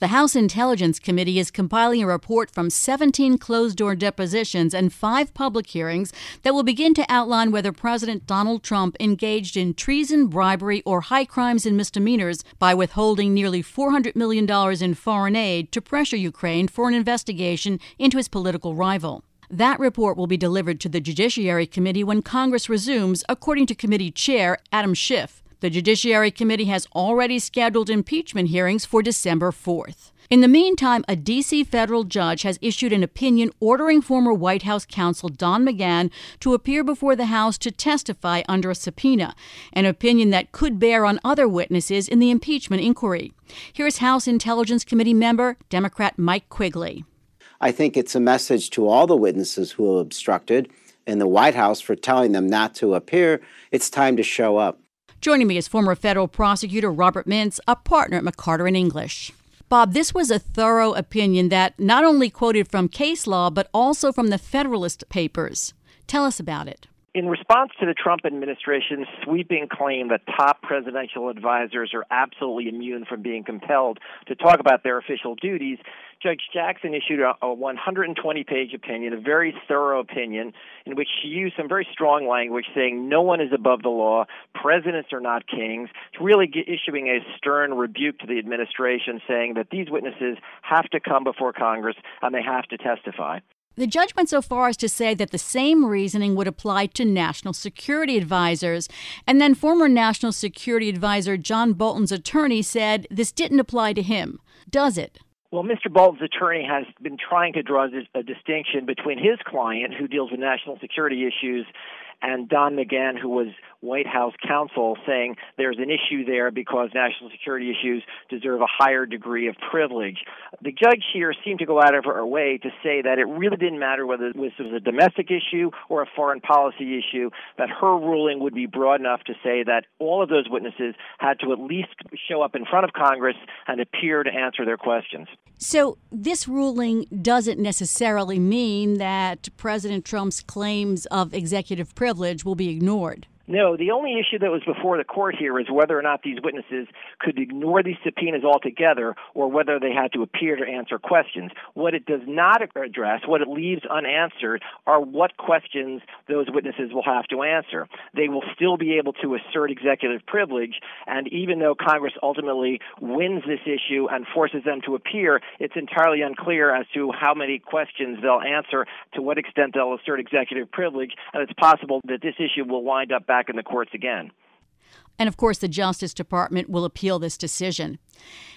The House Intelligence Committee is compiling a report from 17 closed door depositions and five public hearings that will begin to outline whether President Donald Trump engaged in treason, bribery, or high crimes and misdemeanors by withholding nearly $400 million in foreign aid to pressure Ukraine for an investigation into his political rival. That report will be delivered to the Judiciary Committee when Congress resumes, according to committee chair Adam Schiff. The Judiciary Committee has already scheduled impeachment hearings for December 4th. In the meantime, a D.C. federal judge has issued an opinion ordering former White House counsel Don McGahn to appear before the House to testify under a subpoena, an opinion that could bear on other witnesses in the impeachment inquiry. Here's House Intelligence Committee member, Democrat Mike Quigley. I think it's a message to all the witnesses who obstructed in the White House for telling them not to appear. It's time to show up. Joining me is former federal prosecutor Robert Mintz, a partner at McCarter and English. Bob, this was a thorough opinion that not only quoted from case law, but also from the Federalist Papers. Tell us about it. In response to the Trump administration's sweeping claim that top presidential advisors are absolutely immune from being compelled to talk about their official duties, Judge Jackson issued a, a 120 page opinion, a very thorough opinion, in which she used some very strong language saying no one is above the law, presidents are not kings, really issuing a stern rebuke to the administration saying that these witnesses have to come before Congress and they have to testify. The judge went so far as to say that the same reasoning would apply to national security advisors. And then former national security advisor John Bolton's attorney said this didn't apply to him. Does it? Well, Mr. Bolton's attorney has been trying to draw a distinction between his client, who deals with national security issues, and Don McGahn, who was White House counsel, saying there's an issue there because national security issues deserve a higher degree of privilege. The judge here seemed to go out of her way to say that it really didn't matter whether this was a domestic issue or a foreign policy issue, that her ruling would be broad enough to say that all of those witnesses had to at least show up in front of Congress and appear to answer their questions. So, this ruling doesn't necessarily mean that President Trump's claims of executive privilege will be ignored. No, the only issue that was before the court here is whether or not these witnesses could ignore these subpoenas altogether or whether they had to appear to answer questions. What it does not address, what it leaves unanswered, are what questions those witnesses will have to answer. They will still be able to assert executive privilege, and even though Congress ultimately wins this issue and forces them to appear, it's entirely unclear as to how many questions they'll answer, to what extent they'll assert executive privilege, and it's possible that this issue will wind up back back in the courts again. And of course, the Justice Department will appeal this decision.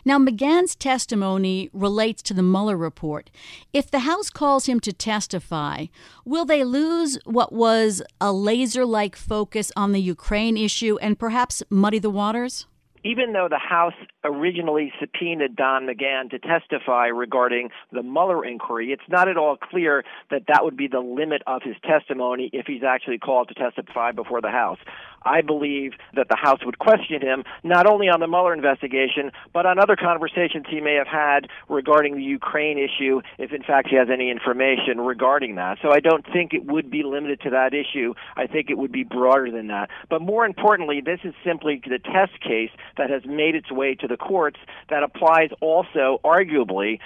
Now, McGahn's testimony relates to the Mueller report. If the House calls him to testify, will they lose what was a laser like focus on the Ukraine issue and perhaps muddy the waters? Even though the House originally subpoenaed Don McGahn to testify regarding the Mueller inquiry, it's not at all clear that that would be the limit of his testimony if he's actually called to testify before the House. I believe that the House would question him not only on the Mueller investigation, but on other conversations he may have had regarding the Ukraine issue, if in fact he has any information regarding that. So I don't think it would be limited to that issue. I think it would be broader than that. But more importantly, this is simply the test case that has made its way to the courts that applies also, arguably,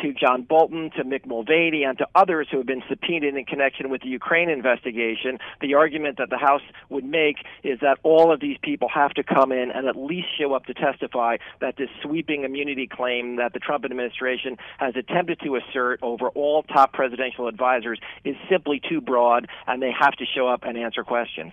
to John Bolton, to Mick Mulvaney, and to others who have been subpoenaed in connection with the Ukraine investigation. The argument that the House would make is that all of these people have to come in and at least show up to testify that this sweeping immunity claim that the Trump administration has attempted to assert over all top presidential advisors is simply too broad, and they have to show up and answer questions.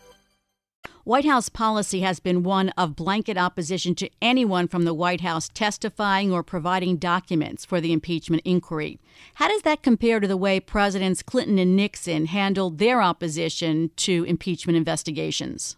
White House policy has been one of blanket opposition to anyone from the White House testifying or providing documents for the impeachment inquiry. How does that compare to the way Presidents Clinton and Nixon handled their opposition to impeachment investigations?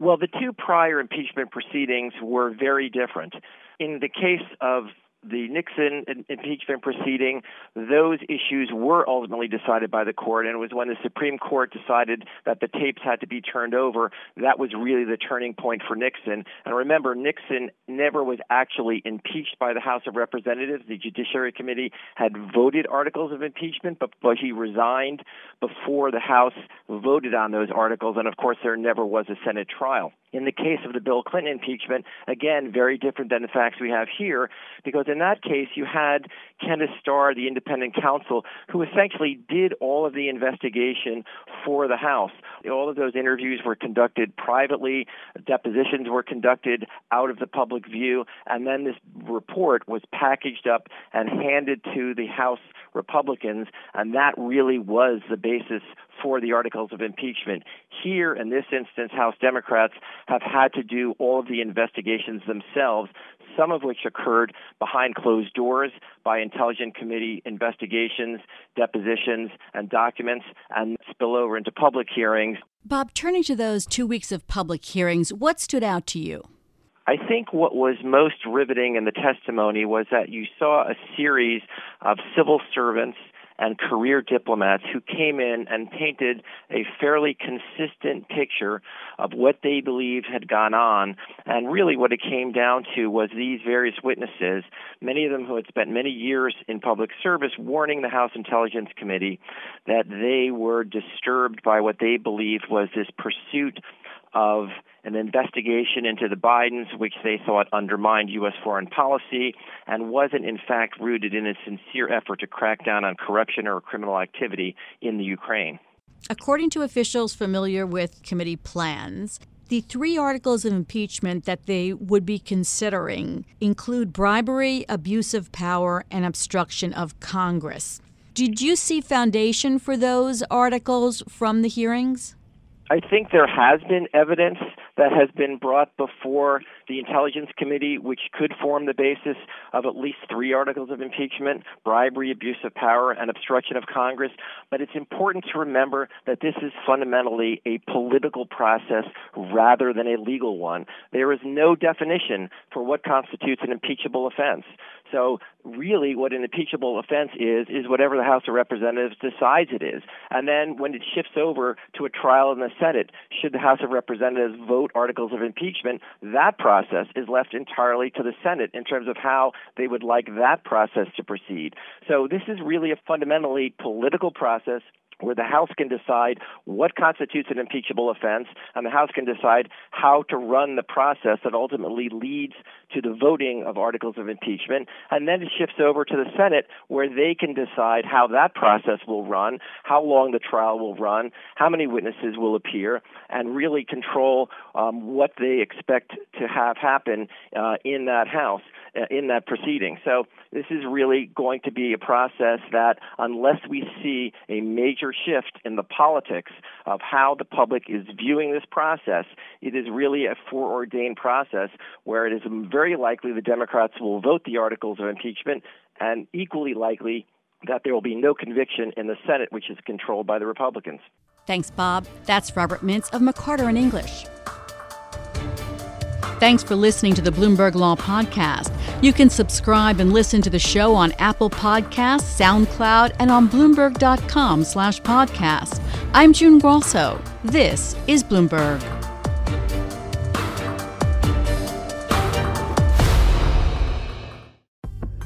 Well, the two prior impeachment proceedings were very different. In the case of the Nixon impeachment proceeding, those issues were ultimately decided by the court, and it was when the Supreme Court decided that the tapes had to be turned over that was really the turning point for Nixon. And remember, Nixon never was actually impeached by the House of Representatives. The Judiciary Committee had voted articles of impeachment, but, but he resigned before the House voted on those articles, and of course, there never was a Senate trial. In the case of the Bill Clinton impeachment, again, very different than the facts we have here, because in that case, you had Kenneth Starr, the independent counsel, who essentially did all of the investigation for the House. All of those interviews were conducted privately, depositions were conducted out of the public view, and then this report was packaged up and handed to the House Republicans, and that really was the basis for the articles of impeachment. Here, in this instance, House Democrats have had to do all of the investigations themselves, some of which occurred behind closed doors by intelligence committee investigations, depositions, and documents, and spill over into public hearings. Bob, turning to those two weeks of public hearings, what stood out to you? I think what was most riveting in the testimony was that you saw a series of civil servants and career diplomats who came in and painted a fairly consistent picture of what they believed had gone on. And really, what it came down to was these various witnesses, many of them who had spent many years in public service, warning the House Intelligence Committee that they were disturbed by what they believed was this pursuit of an investigation into the Bidens, which they thought undermined U.S. foreign policy and wasn't in fact rooted in a sincere effort to crack down on corruption or criminal activity in the Ukraine. According to officials familiar with committee plans, the three articles of impeachment that they would be considering include bribery, abuse of power, and obstruction of Congress. Did you see foundation for those articles from the hearings? I think there has been evidence that has been brought before the Intelligence Committee, which could form the basis of at least three articles of impeachment bribery, abuse of power, and obstruction of Congress. But it's important to remember that this is fundamentally a political process rather than a legal one. There is no definition for what constitutes an impeachable offense. So really what an impeachable offense is is whatever the House of Representatives decides it is. And then when it shifts over to a trial in the Senate, should the House of Representatives vote articles of impeachment, that process is left entirely to the Senate in terms of how they would like that process to proceed. So this is really a fundamentally political process where the House can decide what constitutes an impeachable offense, and the House can decide how to run the process that ultimately leads to the voting of articles of impeachment. And then it shifts over to the Senate, where they can decide how that process will run, how long the trial will run, how many witnesses will appear, and really control um, what they expect to have happen uh, in that House. Uh, in that proceeding. So this is really going to be a process that, unless we see a major shift in the politics of how the public is viewing this process, it is really a foreordained process where it is very likely the Democrats will vote the articles of impeachment, and equally likely that there will be no conviction in the Senate, which is controlled by the Republicans. Thanks, Bob. That's Robert Mintz of McCarter and English. Thanks for listening to the Bloomberg Law Podcast. You can subscribe and listen to the show on Apple Podcasts, SoundCloud, and on Bloomberg.com slash podcast. I'm June Grosso. This is Bloomberg.